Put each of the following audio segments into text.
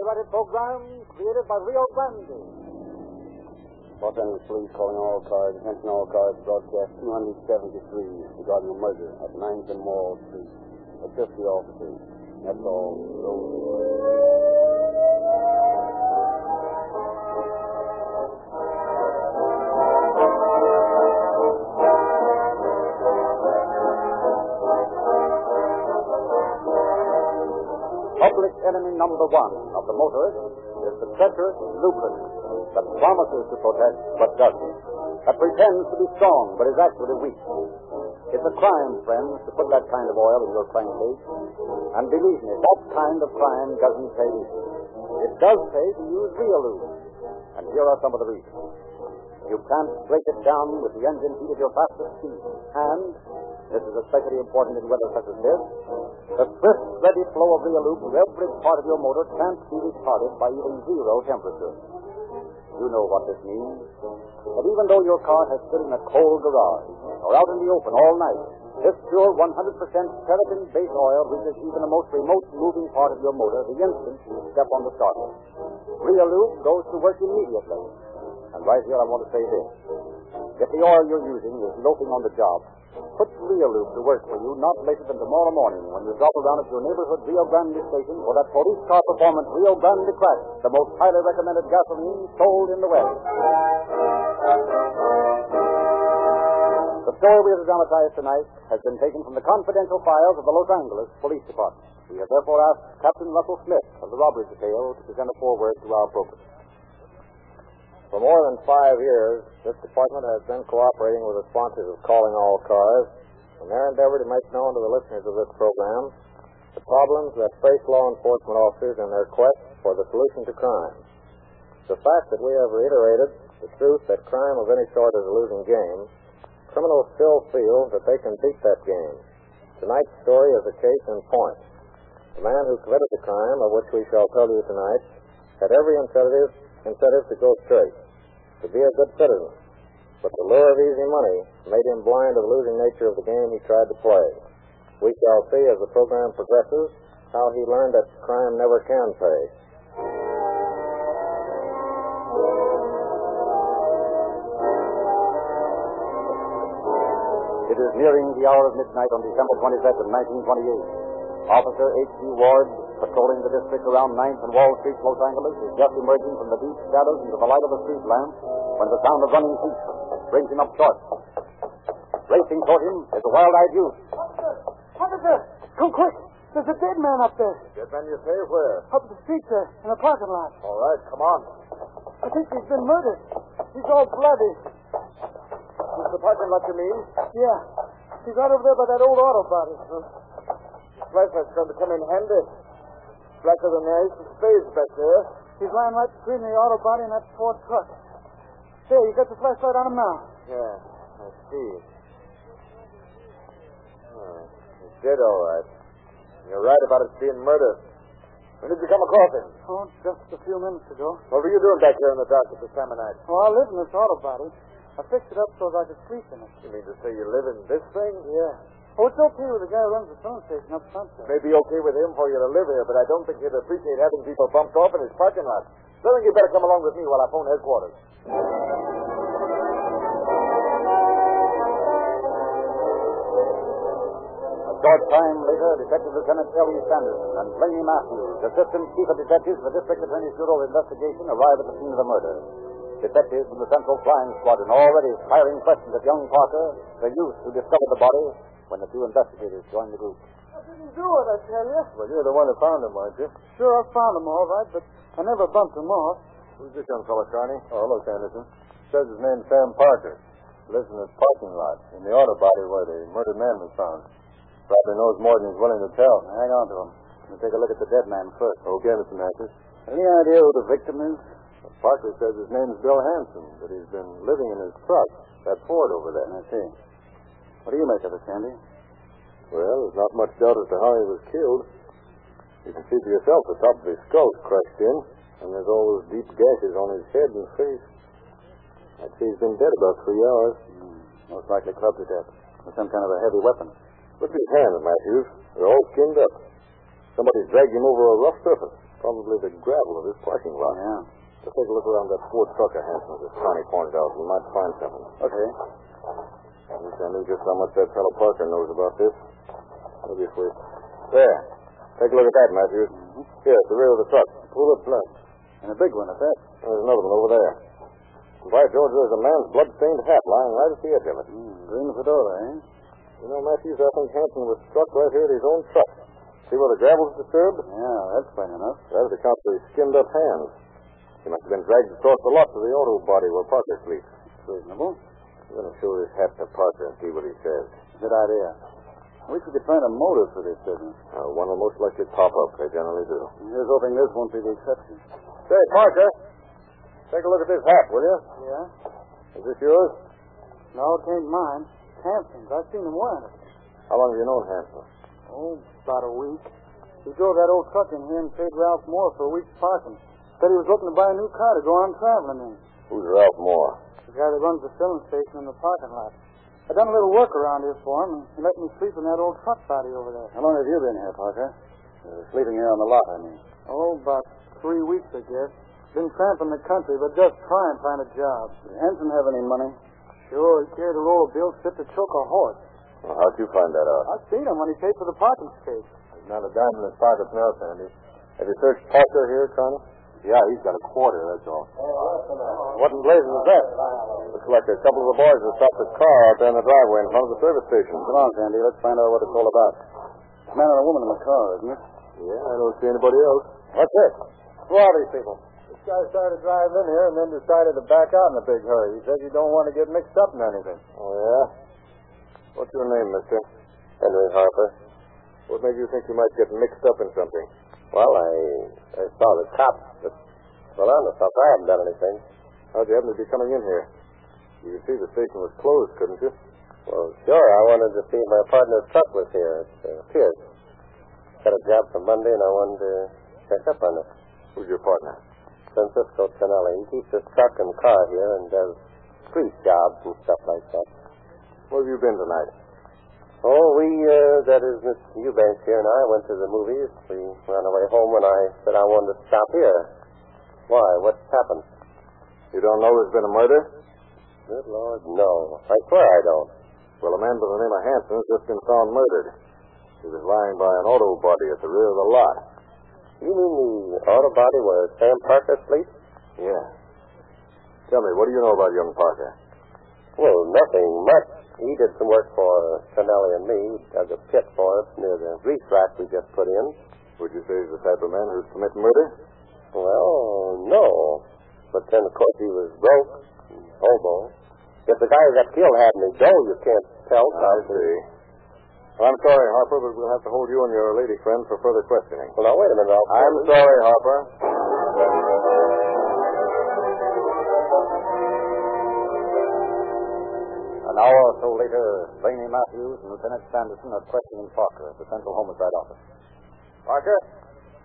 copyrighted program created by Rio Grande. Los Police calling all cars. Attention all cars. Broadcast 273 regarding a murder at 9th and Wall Street. Assist the officers. That's all. Enemy number one of the motorist is the treacherous lubricant that promises to protect but doesn't, that pretends to be strong but is actually weak. It's a crime, friends, to put that kind of oil in your crankcase. And believe me, that kind of crime doesn't pay easy. It does pay to use real lube. And here are some of the reasons. You can't break it down with the engine heat of your fastest speed. And, this is especially important in weather such as this, the swift, steady flow of real lube to every part of your motor can't be retarded by even zero temperature. You know what this means. That even though your car has stood in a cold garage or out in the open all night, this pure 100% paraffin base oil reaches even the most remote moving part of your motor the instant you step on the starter. Real lube goes to work immediately. And right here I want to say this. If the oil you're using is loafing on the job, put Lube to work for you not later than tomorrow morning when you drop around at your neighborhood Rio Grande station for that police car performance Rio Grande Crack, the most highly recommended gasoline sold in the West. The story we have dramatized tonight has been taken from the confidential files of the Los Angeles Police Department. We have therefore asked Captain Russell Smith of the robbery detail to present a foreword to our program. For more than five years, this department has been cooperating with the sponsors of Calling All Cars in their endeavor to make known to the listeners of this program the problems that face law enforcement officers in their quest for the solution to crime. The fact that we have reiterated the truth that crime of any sort is a losing game, criminals still feel that they can beat that game. Tonight's story is a case in point. The man who committed the crime, of which we shall tell you tonight, had every incentive incentive to go straight, to be a good citizen. But the lure of easy money made him blind to the losing nature of the game he tried to play. We shall see as the program progresses how he learned that crime never can pay. It is nearing the hour of midnight on December 22nd, 1928. Officer H.G. Ward, patrolling the district around 9th and Wall Street, Los Angeles, is just emerging from the deep shadows into the light of the street lamp when the sound of running feet brings him up short. Racing toward him is a wild-eyed youth. Officer! Officer! Come quick! There's a dead man up there. Dead man, you say? Where? Up the street there, in the parking lot. All right, come on. I think he's been murdered. He's all bloody. It's the parking lot, you mean? Yeah. He's right over there by that old auto body. Flashlight's going to come in handy. Blacker than the ice of spades back there. He's lying right between the auto body and that Ford truck. There, you got the flashlight on him now. Yeah, I see. Oh, he's dead, all right. You're right about it being murder. When did you come across him? Oh, just a few minutes ago. What were you doing back here in the dark at this time of night? Oh, I live in this auto body. I fixed it up so that I could sleep in it. You mean to say you live in this thing? Yeah. Oh, it's okay with the guy who runs the phone station up front there. Maybe okay with him for you to live here, but I don't think he'd appreciate having people bumped off in his parking lot. So I think you better come along with me while I phone headquarters. A short time later, Detective Lieutenant Ellie Sanderson and Blaney Matthews, Assistant Chief of Detectives of the District Attorney's Bureau of Investigation, arrive at the scene of the murder. Detectives from the Central Flying Squadron already firing questions at young Parker, the youth who discovered the body, when the two investigators joined the group. I didn't do it, I tell you. Well, you're the one who found him, aren't you? Sure, I found him all right, but I never bumped him off. Who's this young fellow, Carney? Oh, look, Anderson. Says his name's Sam Parker. Lives in this parking lot in the auto body where the murdered man was found. Probably knows more than he's willing to tell. Hang on to him. We'll take a look at the dead man first. Okay, Mr. Matthews. Any idea who the victim is? Parker says his name's Bill Hanson, but he's been living in his truck, that Ford over there. I see. What do you make of it, Sandy? Well, there's not much doubt as to how he was killed. You can see for yourself the top of his skull crushed in, and there's all those deep gashes on his head and face. I'd say he's been dead about three hours. Hmm. Most likely clubbed to death with some kind of a heavy weapon. Look at his hands, Matthews. They're all skinned up. Somebody dragged him over a rough surface. Probably the gravel of this parking lot. Yeah. Let's take a look around that Ford truck of Hanson's that Connie pointed out. We might find something. Okay. I wish I knew just how much that fellow Parker knows about this. Maybe if we... There. Take a look at that, Matthews. Here, at the rear of the truck. Full of blood. And a big one at that. There's another one over there. And by George, there's a man's blood-stained hat lying right at the edge of it. Mm, green fedora, eh? You know, Matthews, I think Hanson was struck right here at his own truck. See where the gravel's disturbed? Yeah, that's plain enough. That'd account for his skinned-up hands. He must have been dragged across the lot to the auto body where Parker sleeps. Reasonable. I'm going to show this hat to Parker and see what he says. Good idea. Wish we could find a motive for this business. Uh, one will most likely pop up. They generally do. Here's hoping this won't be the exception. Say, Parker, take a look at this hat, will you? Yeah? Is this yours? No, it ain't mine. Hanson's. I've seen him wearing it. How long have you known Hanson? Oh, about a week. He drove that old truck in here and paid Ralph Moore for a week's parking. Said he was looking to buy a new car to go on traveling in. Who's Ralph Moore? The guy that runs the filling station in the parking lot. I done a little work around here for him, and he let me sleep in that old truck body over there. How long have you been here, Parker? Uh, sleeping here on the lot, I mean. Oh, about three weeks, I guess. Been tramping the country, but just trying to find a job. Did Hanson have any money? Sure, he carried a roll of bills fit to choke a horse. Well, how'd you find that out? I seen him when he paid for the parking space. There's not a dime in his pockets now, Sandy. Have you searched Parker here, Connie? Yeah, he's got a quarter, that's all. What in blazes is that? Looks like a couple of the boys have stopped the car out there in the driveway in front of the service station. Come on, Sandy. Let's find out what it's all about. A man and a woman in the car, isn't it? Yeah, I don't see anybody else. What's this? Who are these people? This guy started driving in here and then decided to back out in a big hurry. He says you don't want to get mixed up in anything. Oh, yeah? What's your name, mister? Henry Harper. What made you think you might get mixed up in something? Well, I I saw the cops, but well, honest, I haven't done anything. How'd you happen to be coming in here? You could see the station was closed, couldn't you? Well, sure, I wanted to see if my partner's truck was here. It's uh, Pierce. Got a job for Monday, and I wanted to check up on it. Who's your partner? Francisco Tonelli. He keeps his truck and car here and does street jobs and stuff like that. Where have you been tonight? Oh, we, uh, that is, Miss Eubanks here and I went to the movies. We were on our way home when I said I wanted to stop here. Why? What's happened? You don't know there's been a murder? Good Lord, no. I swear I don't. Well, a man by the name of Hanson's just been found murdered. He was lying by an auto body at the rear of the lot. You mean the auto body where Sam Parker sleeps? Yeah. Tell me, what do you know about young Parker? Well, nothing much. He did some work for Tonelli and me. He dug a pit for us near the grease rack we just put in. Would you say he's the type of man who'd commit murder? Well, no. But then, of course, he was broke, and hobo. If the guy who got killed had any dough, you can't tell. I see. Well, I'm sorry, Harper, but we'll have to hold you and your lady friend for further questioning. Well, now, wait a minute, Ralph. I'm sorry, Harper. An hour or so later, Laney Matthews and Lieutenant Sanderson are questioning Parker at the Central Homicide Office. Parker,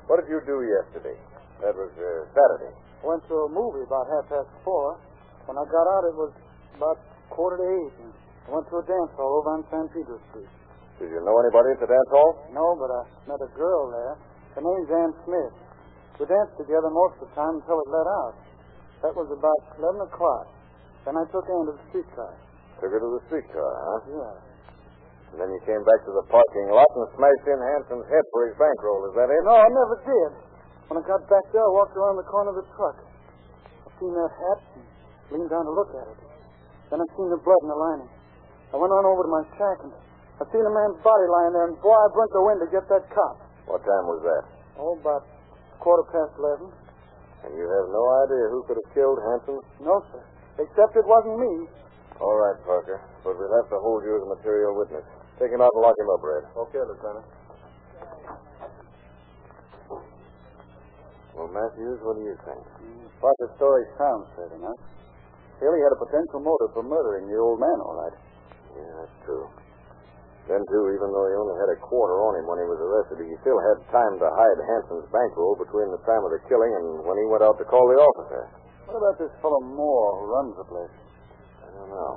what did you do yesterday? That was uh, Saturday. Went to a movie about half past four. When I got out, it was about quarter to eight. And I went to a dance hall over on San Pedro Street. Did you know anybody at the dance hall? No, but I met a girl there. Her name's Ann Smith. We danced together most of the time until it let out. That was about 11 o'clock. Then I took Ann to the streetcar. Took her to the streetcar, huh? Yeah. And then you came back to the parking lot and smashed in Hanson's head for his bankroll. Is that it? No, I never did. When I got back there, I walked around the corner of the truck. I seen that hat and leaned down to look at it. Then I seen the blood in the lining. I went on over to my shack and I seen a man's body lying there, and boy, I burnt the wind to get that cop. What time was that? Oh, about quarter past eleven. And you have no idea who could have killed Hanson? No, sir. Except it wasn't me. All right, Parker. But we'll have to hold you as a material witness. Take him out and lock him up, Red. Okay, Lieutenant. Well, Matthews, what do you think? Parker's story sounds straight enough. Still, he had a potential motive for murdering the old man, all right. Yeah, that's true. Then, too, even though he only had a quarter on him when he was arrested, he still had time to hide Hanson's bankroll between the time of the killing and when he went out to call the officer. What about this fellow Moore who runs the place? I don't know.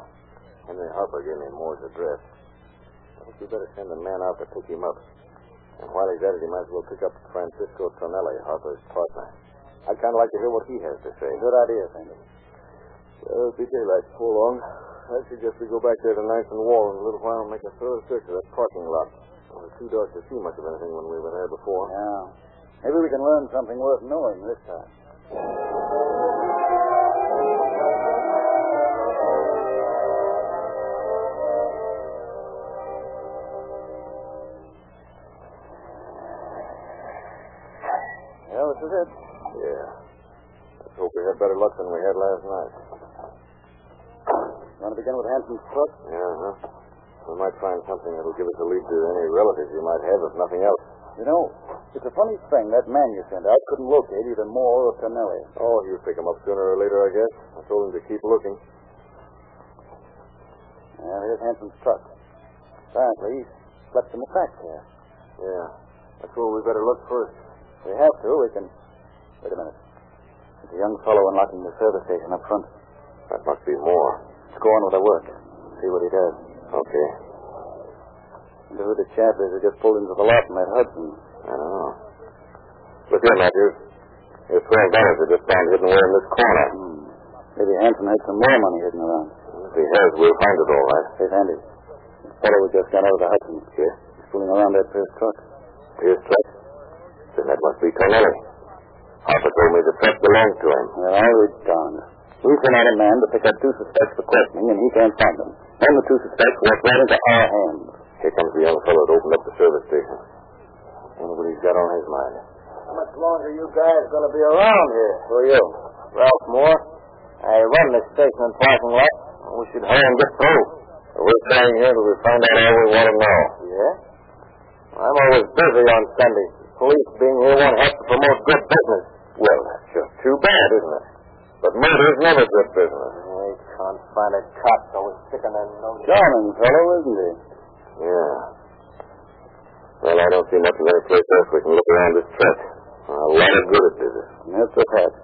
Henry Harper gave me Moore's address. I think we better send a man out to pick him up. And while he's at it, he might as well pick up Francisco Tonelli, Harper's partner. I'd kind of like to hear what he has to say. Good idea, Sandy. Well, it'll be daylight before long. I suggest we go back there to Ninth and Wall in a little while and make a thorough search of that parking lot. Well, it's too dark to see much of anything when we were there before. Yeah. Maybe we can learn something worth knowing this time. Have better luck than we had last night. You want to begin with Hanson's truck? Yeah, huh? We might find something that'll give us a lead to any relatives you might have, if nothing else. You know, it's a funny thing. That man you sent out couldn't locate either Moore or Tonelli. Oh, he'll pick 'em up sooner or later, I guess. I told him to keep looking. Yeah, here's Hanson's truck. Apparently, he slept in the track there. Yeah. That's where we better look first. We have to. We can. Wait a minute. There's a young fellow unlocking the service station up front. That must be Moore. Let's go on with our work. See what he does. Okay. Wonder who the chap is who just pulled into the lot and met Hudson. I don't know. Look here, Matthews. Here's twelve dollars are just found hidden away in this corner. Hmm. Maybe Hanson had some more money hidden around. If he has, we'll find it all right. Hey, Sandy. The fellow we just got out of the Hudson. Yeah? He's fooling around that first truck. Here's truck. Then that must be Tonelli. Harper told me the truck belonged to him. Well, I'll be darned. We sent out a man to pick up two suspects for questioning, and he can't find them. Then the two suspects walked right into our hands. Here comes the young fellow that opened up the service station. Wonder what he's got on his mind. How much longer you guys going to be around here? Who are you? Ralph Moore. I run this station and parking lot. We should hurry and get through. We're staying here till we find out all we want to know. Yeah? I'm always busy on Sunday. Police being here won't help to promote good business. Well, that's just too bad, isn't it? But murder's never good business. Hey, confounded cops always sticking their nose. Charming fellow, isn't he? Yeah. Well, I don't see much of any place else we can look around this track. A lot of good it did us. That's the fact.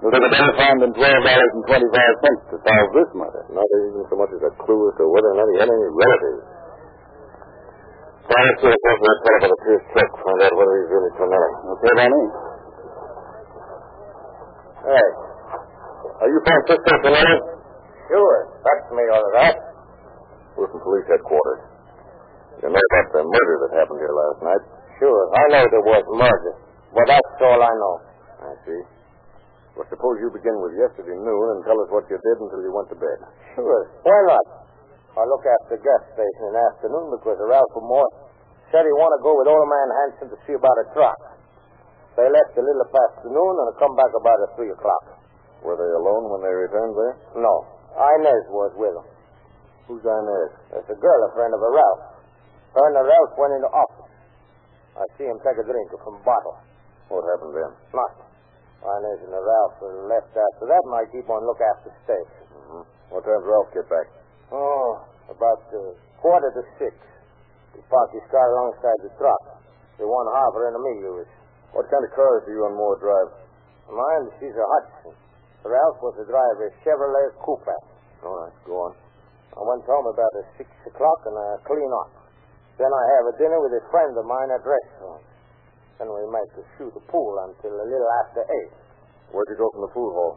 We'll take a better find than twelve dollars and twenty-five cents to solve this murder. Not even so much as a clue as to whether or not he had any relatives. Try to see if that fellow by the Pierce truck find out whether he's really Tonelli. Okay by me. Hey, are you Francisco Tonelli? Sure, that's me, all right. We're from police headquarters. You know about the murder that happened here last night? Sure, I know there was murder. But that's all I know. I see. Well, suppose you begin with yesterday noon and tell us what you did until you went to bed. Sure. Why not? I look after the gas station in the afternoon because Ralph Moore said he want to go with old man Hanson to see about a truck. They left a little past noon and come back about at 3 o'clock. Were they alone when they returned there? No. Inez was with them. Who's Inez? There's a girl, a friend of a Ralph. Her and the Ralph went in the office. I see him take a drink from a bottle. What happened then? Nothing. Inez and the Ralph left after that, and I keep on look after the station. Mm-hmm. What time did Ralph get back? Oh, about uh, quarter to six. He parked his car alongside the truck. The one Harper and me used. What kind of cars do you and Moore drive? Mine, she's a Hudson. Ralph was the driver, of Chevrolet Coupe. All right, go on. I went home about uh, six o'clock and I clean up. Then I have a dinner with a friend of mine at restaurant. Then we make to shoot the pool until a little after eight. Where'd you go from the food hall?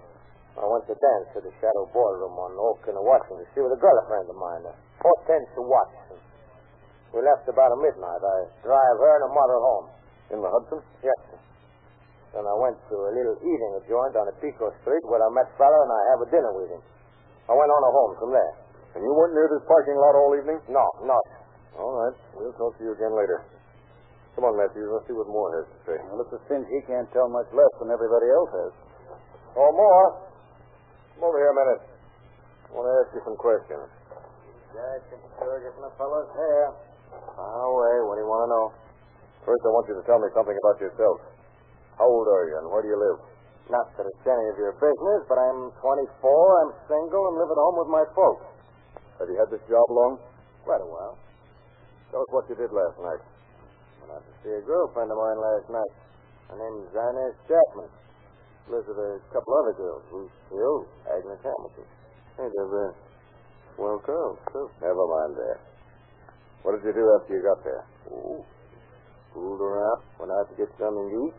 I went to dance at the Shadow Ballroom on Oak in Washington to see with a girlfriend of mine, uh, Hortense Watson. We left about a midnight. I drive her and her mother home. In the Hudson? Yes, sir. Then I went to a little eating joint on a Pico Street where I met fella and I have a dinner with him. I went on home from there. And you weren't near this parking lot all evening? No, not. All right. We'll talk to you again later. Come on, Matthews. Let's see what Moore has to say. Well, it's a cinch he can't tell much less than everybody else has. Or Moore. Come over here a minute. I want to ask you some questions. Guys can sure get my fellow's hair. Far away. What do you want to know? First, I want you to tell me something about yourself. How old are you and where do you live? Not that it's any of your business, but I'm 24, I'm single, and live at home with my folks. Have you had this job long? Quite a while. Tell us what you did last night. Went out to see a girlfriend of mine last night. Her name's Inez Chapman. Lives with a couple other girls, Ruth Hill, Agnes Hamilton. Hey, they're uh, swell girls, too. Never mind that. What did you do after you got there? Oh. fooled around, went out to get something to eat.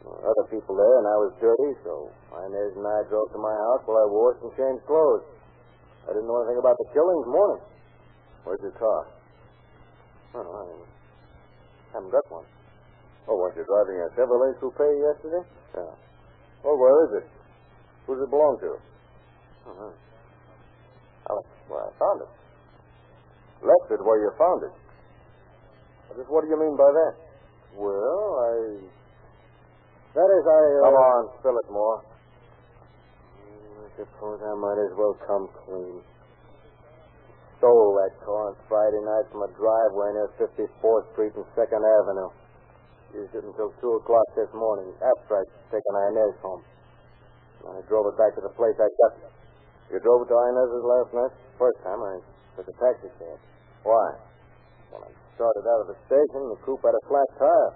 There were other people there, and I was dirty, so Inez and I drove to my house while I washed and changed clothes. I didn't know anything about the killing this morning. Where's your car? Oh, I haven't got one. Oh, weren't you driving a Chevrolet Coupe yesterday? Yeah. Oh, where is it? Who does it belong to? Uh-huh. Well, where I found it. Left it where you found it. Just what do you mean by that? Well, I. That is, I. Uh... Come on, spill it Moore. I suppose I might as well come clean. Stole that car on Friday night from a driveway near 54th Street and 2nd Avenue. Used it until 2 o'clock this morning after I'd taken Inez home. I drove it back to the place I got it. You drove it to Inez's last night? First time I took a taxi cab. Why? When I started out of the station, the coupe had a flat tire.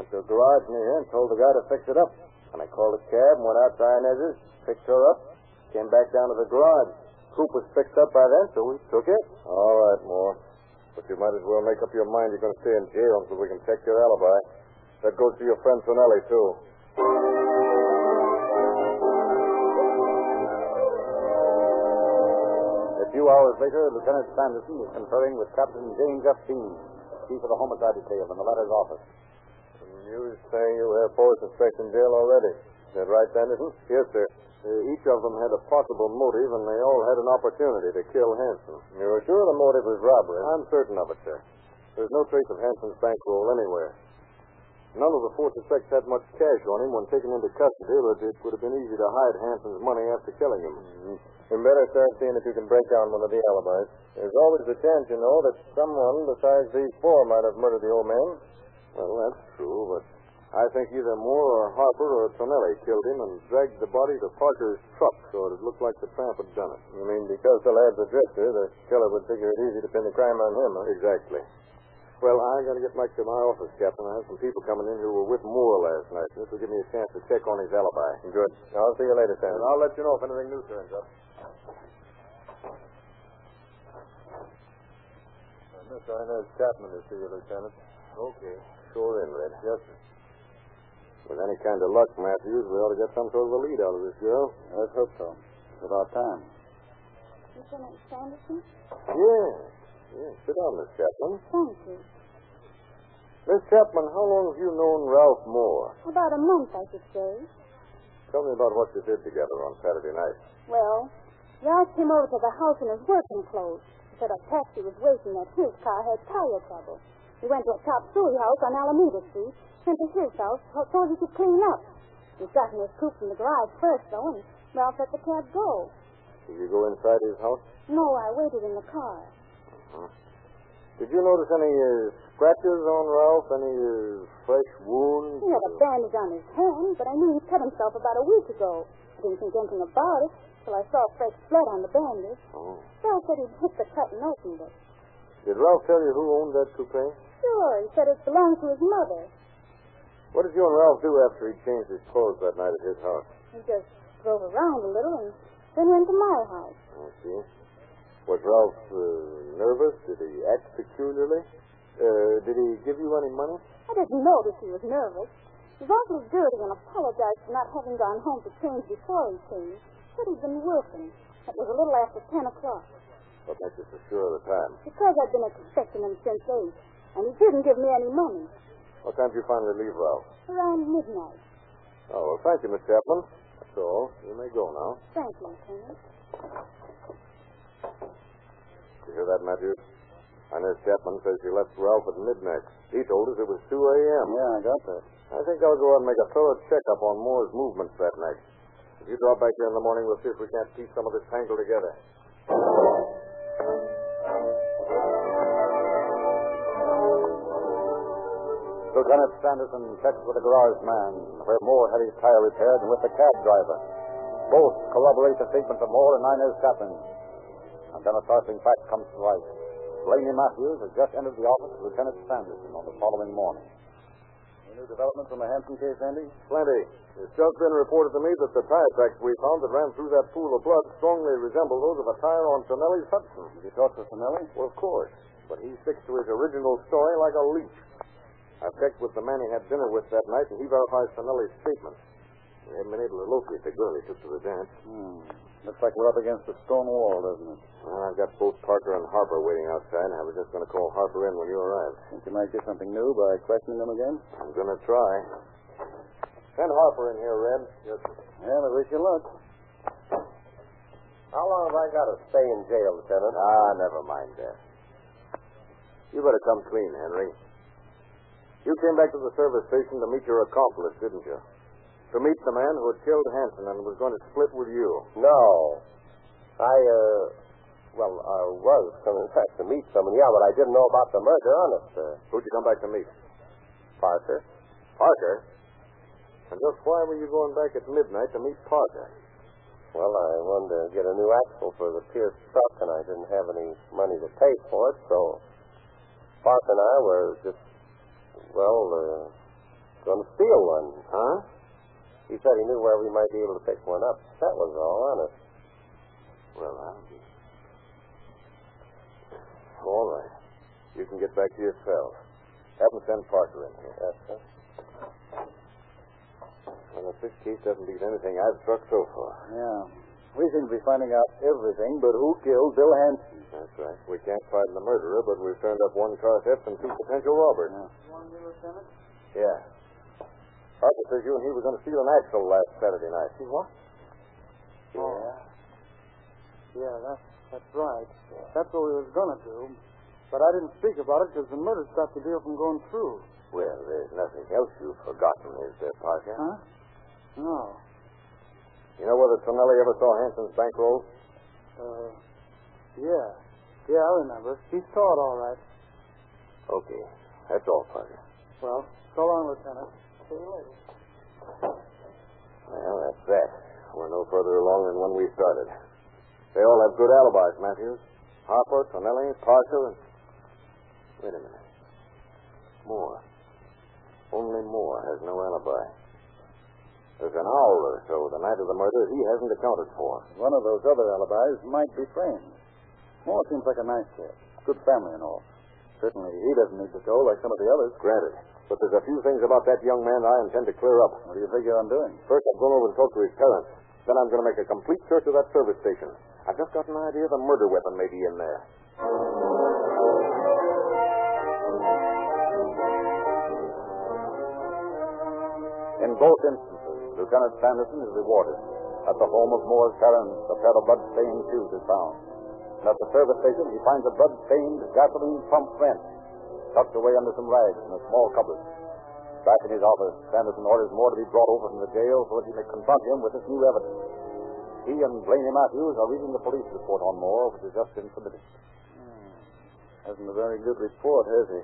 Went to a garage near here and told the guy to fix it up. And I called a cab and went out to Inez's, picked her up, came back down to the garage. Coupe was fixed up by then, so we took it. All right, Moore. But you might as well make up your mind you're going to stay in jail until we can check your alibi. That goes to your friend Tonelli, too. A few hours later, Lieutenant Sanderson was conferring with Captain James F. Dean, chief of the homicide detail in the latter's office. You say you have Force in Jail already. Is that right, Sanderson? Yes, sir. Uh, each of them had a possible motive, and they all had an opportunity to kill Hanson. You're sure the motive was robbery? I'm certain of it, sir. There's no trace of Hanson's bankroll anywhere. None of the four suspects had much cash on him when taken into custody, but it would have been easy to hide Hanson's money after killing him. Mm-hmm. You better start seeing if you can break down one of the alibis. There's always the chance, you know, that someone besides these four might have murdered the old man. Well, that's true, but I think either Moore or Harper or Tonelli killed him and dragged the body to Parker's truck so it looked like the tramp had done it. You mean because the lad's a drifter, the killer would figure it easy to pin the crime on him, huh? Exactly. Well, I got to get back to my office, Captain. I have some people coming in who were with Moore last night. This will give me a chance to check on his alibi. Good. I'll see you later, Sam. And I'll let you know if anything new turns up. Miss Inez Chapman to see you, Lieutenant. Okay. Sure in, Red. Yes, sir. With any kind of luck, Matthews, we ought to get some sort of a lead out of this girl. Let's hope so. It's about time. Lieutenant Sanderson? Yeah. Yeah. Sit down, Miss Chapman. Thank you. Miss Chapman, how long have you known Ralph Moore? About a month, I should say. Tell me about what you did together on Saturday night. Well, Ralph came over to the house in his working clothes. He said a taxi was waiting that his car had tire trouble. He went to a chop suey house on Alameda Street, went to his house so he could clean up. He got in his coupe from the garage first, though, and Ralph let the cab go. Did you go inside his house? No, I waited in the car. Uh-huh. Did you notice any uh, scratches on Ralph? Any uh, fresh wounds? He had a bandage on his hand, but I knew he cut himself about a week ago. I didn't think anything about it till I saw fresh blood on the bandage. Oh. Ralph said he'd hit the cut and opened it. Did Ralph tell you who owned that coupe? Sure, he said it belonged to his mother. What did you and Ralph do after he changed his clothes that night at his house? He just drove around a little and then went to my house. I see. Was Ralph uh, nervous? Did he act peculiarly? Uh, did he give you any money? I didn't notice he was nervous. He was awfully dirty and apologized for not having gone home to change before he came. Said he'd been working. It was a little after ten o'clock. What makes you so sure of the time? Because I'd been expecting him since eight, and he didn't give me any money. What time did you finally leave Ralph? Around midnight. Oh, well, thank you, Miss Chapman. That's all. You may go now. Thank you, Lieutenant. You hear that, Matthews? Inez Chapman says she left Ralph at midnight. He told us it was 2 a.m. Yeah, I got that. I think I'll go out and make a thorough checkup on Moore's movements that night. If you drop back here in the morning, we'll see if we can't piece some of this tangle together. Lieutenant Sanderson checked with the garage man where Moore had his tire repaired and with the cab driver. Both corroborate the statements of Moore and Inez Chapman. And then a startling fact comes to light. Blaney Matthews has just entered the office of Lieutenant Sanderson on the following morning. Any new developments on the Hanson case, Andy? Plenty. It's just been reported to me that the tire tracks we found that ran through that pool of blood strongly resemble those of a tire on Tonelli's Hudson. Did you talk to Tonelli? Well, of course. But he sticks to his original story like a leech. I've checked with the man he had dinner with that night, and he verifies Tonelli's statement. We haven't been able to locate the girl he took to the dance. Hmm. Looks like we're up against a stone wall, doesn't it? Well, I've got both Parker and Harper waiting outside, and I was just going to call Harper in when you arrived. Think you might get something new by questioning them again? I'm going to try. Send Harper in here, Red. Yes, sir. Well, I wish you luck. How long have I got to stay in jail, Lieutenant? Ah, never mind that. You better come clean, Henry. You came back to the service station to meet your accomplice, didn't you? To meet the man who had killed Hanson and was going to split with you. No. I, uh, well, I was coming back to meet someone, yeah, but I didn't know about the murder, honest. Uh, Who'd you come back to meet? Parker. Parker? And just why were you going back at midnight to meet Parker? Well, I wanted to get a new axle for the Pierce truck, and I didn't have any money to pay for it, so Parker and I were just, well, uh, to steal one. Huh? He said he knew where we might be able to pick one up. That was all, honest. Well, I'll be. All right. You can get back to your cell. Have them send Parker in here. Yes, sir. Well, if this case doesn't beat anything I've struck so far. Yeah. We seem to be finding out everything but who killed Bill Hanson. That's right. We can't find the murderer, but we've turned up one car theft and two potential robbers. Me, Lieutenant? Yeah. Parker says you and he were going to steal an axle last Saturday night. See what? Yeah. Oh. Yeah, that's, that's right. That's what we was going to do. But I didn't speak about it because the murder stopped the deal from going through. Well, there's nothing else you've forgotten, is there, Parker? Huh? No. You know whether Tonelli ever saw Hanson's bankroll? Uh, yeah. Yeah, I remember. He saw it all right. Okay. That's all, Parker. Well, so long, Lieutenant. See you later. Well, that's that. We're no further along than when we started. They all have good alibis, Matthews. Harper, Tonelli, Parker, and... Wait a minute. Moore. Only Moore has no alibi. There's an hour or so the night of the murder he hasn't accounted for. One of those other alibis might be framed. Moore seems like a nice kid. Good family and all. Certainly he doesn't need to go like some of the others. Granted. But there's a few things about that young man I intend to clear up. What do you figure on doing? First, I'm going over to talk to his parents. Then I'm going to make a complete search of that service station. I've just got an idea the murder weapon may be in there. In both instances, Lieutenant Sanderson is rewarded. At the home of Moore's parents, a pair of blood-stained shoes is found. And at the service station, he finds a blood-stained gasoline pump wrench tucked away under some rags in a small cupboard. Back in his office, Sanderson orders Moore to be brought over from the jail so that he may confront him with this new evidence. He and Blaney Matthews are reading the police report on Moore, which has just been submitted. Hmm. Hasn't a very good report, has he?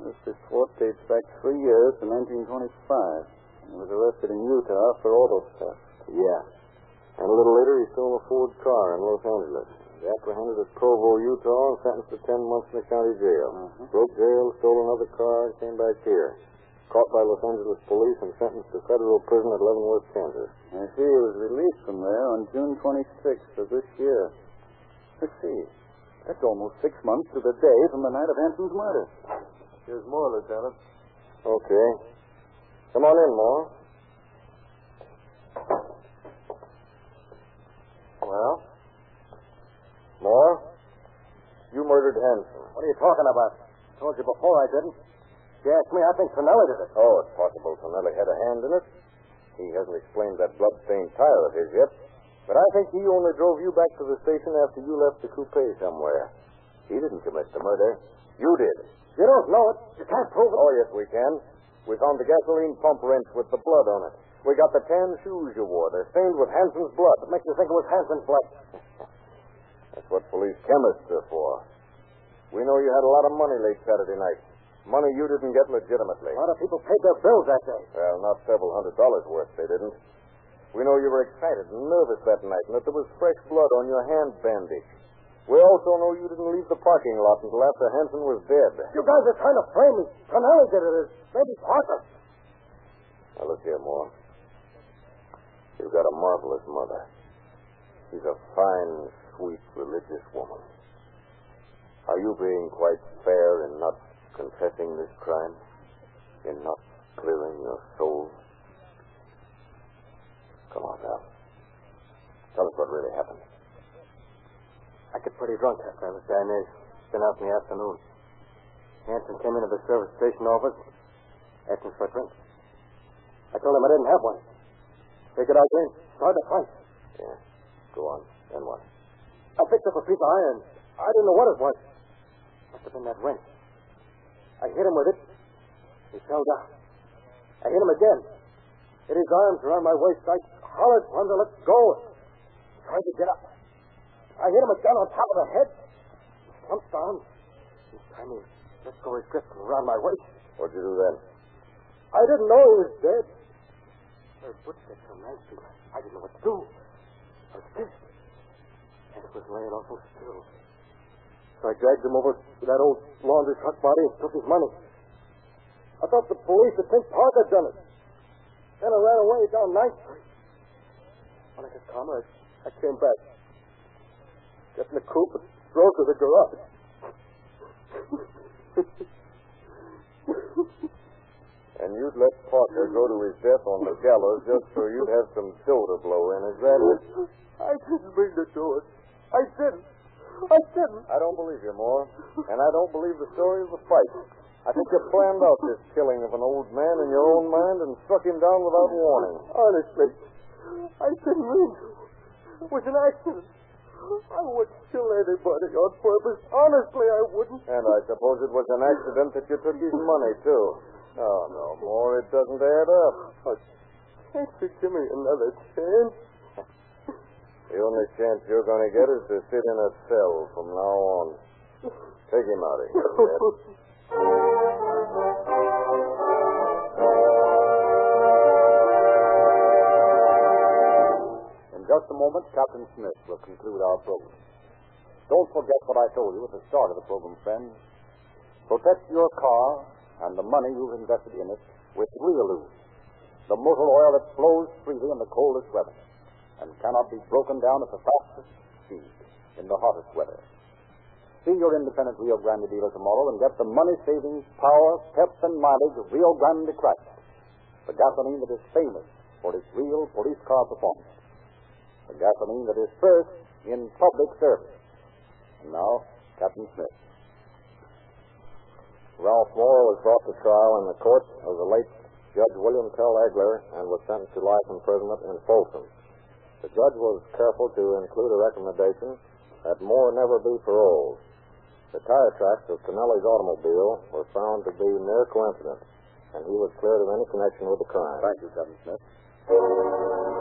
This report dates back three years to 1925. He was arrested in Utah for auto theft. Yeah. And a little later, he stole a Ford car in Los Angeles. He apprehended at Provo, Utah, and sentenced to ten months in the county jail. Mm-hmm. Broke jail, stole another car, and came back here. Caught by Los Angeles police and sentenced to federal prison at Leavenworth, Kansas. I see he was released from there on June 26th of this year. Let's see. That's almost six months to the day from the night of Hanson's murder. Here's Moore, Lieutenant. Okay. Come on in, Moore. Well? Moore? You murdered Hanson. What are you talking about? I Told you before I didn't. You asked me, I think Tonelli did it. Oh, it's possible Tonelli had a hand in it. He hasn't explained that blood-stained tire of his yet. But I think he only drove you back to the station after you left the coupe somewhere. He didn't commit the murder. You did. You don't know it. You can't prove it. Oh, yes, we can. We found the gasoline pump wrench with the blood on it. We got the tan shoes you wore. They're stained with Hanson's blood. What makes you think it was Hanson's blood? That's what police chemists are for. We know you had a lot of money late Saturday night. Money you didn't get legitimately. A lot of people paid their bills that day. Well, not several hundred dollars worth, they didn't. We know you were excited and nervous that night and that there was fresh blood on your hand bandage. We also know you didn't leave the parking lot until after Hanson was dead. You guys are trying to frame me. Tonelli did it. Maybe Parker. Now, look here, Moore. You've got a marvelous mother. She's a fine, sweet, religious woman. Are you being quite fair in not confessing this crime? in not clearing your soul? Come on, now. Tell us what really happened. I got pretty drunk after I was down there. Been out in the afternoon. Hanson came into the service station office, asking for a drink. I told him I didn't have one. Figured out then, started a fight. Yeah. Go on. Then what? I picked up a piece of iron. I didn't know what it was. Must have been that wrench. I hit him with it. He fell down. I hit him again. Hit his arms around my waist. I hollered for him to let go. He tried to get up. I hit him again on top of the head. He slumped down. This time he let go his grip from around my waist. What'd you do then? I didn't know he was dead. Footsteps from Mansfield. I didn't know what to do. I was pissed. And it was laying so still. So I dragged him over to that old laundry truck body and took his money. I thought the police would think Park had done it. Then I ran away down Ninth Street. When I got calmer, I, I came back. Got in the coupe and drove to the garage. And you'd let Parker go to his death on the gallows just so you'd have some dough to blow in, is that it? I didn't mean to do it. I didn't. I didn't. I don't believe you, Moore. And I don't believe the story of the fight. I think you planned out this killing of an old man in your own mind and struck him down without warning. Honestly, I didn't mean to. It was an accident. I wouldn't kill anybody on purpose. Honestly, I wouldn't. And I suppose it was an accident that you took his money, too. Oh, no, Moore, it doesn't add up. Oh, can't you give me another chance? The only chance you're going to get is to sit in a cell from now on. Take him out of here. In just a moment, Captain Smith will conclude our program. Don't forget what I told you at the start of the program, friends. Protect your car and the money you've invested in it with Realoo, the motor oil that flows freely in the coldest weather and cannot be broken down at the fastest speed in the hottest weather. See your independent Rio Grande dealer tomorrow and get the money saving power, pep, and mileage of Rio Grande Crack, the gasoline that is famous for its real police car performance, the gasoline that is first in public service. And now, Captain Smith. Ralph Moore was brought to trial in the court of the late Judge William Tell Aggeler and was sentenced to life imprisonment in Folsom. The judge was careful to include a recommendation that Moore never be paroled. The tire tracks of Tonelli's automobile were found to be mere coincidence, and he was cleared of any connection with the crime. Thank you, Captain Smith.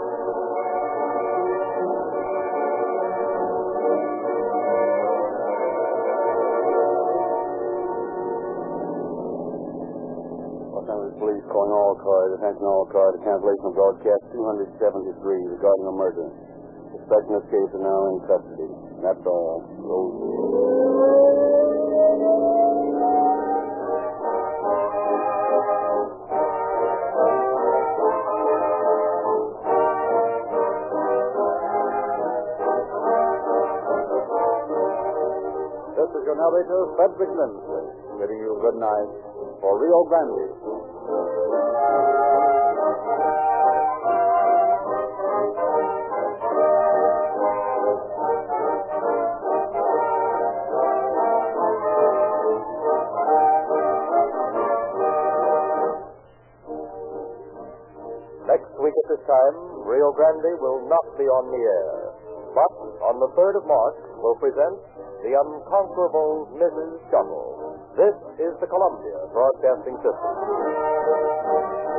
All attention all cars, cancellation of broadcast 273 regarding a murder. Suspect in this case are now in custody. That's all. Is your narrator, Frederick Lindsley, bidding you good night for Rio Grande. Rio Grande will not be on the air. But on the 3rd of March, we'll present The Unconquerable Mrs. Shuttle. This is the Columbia Broadcasting System.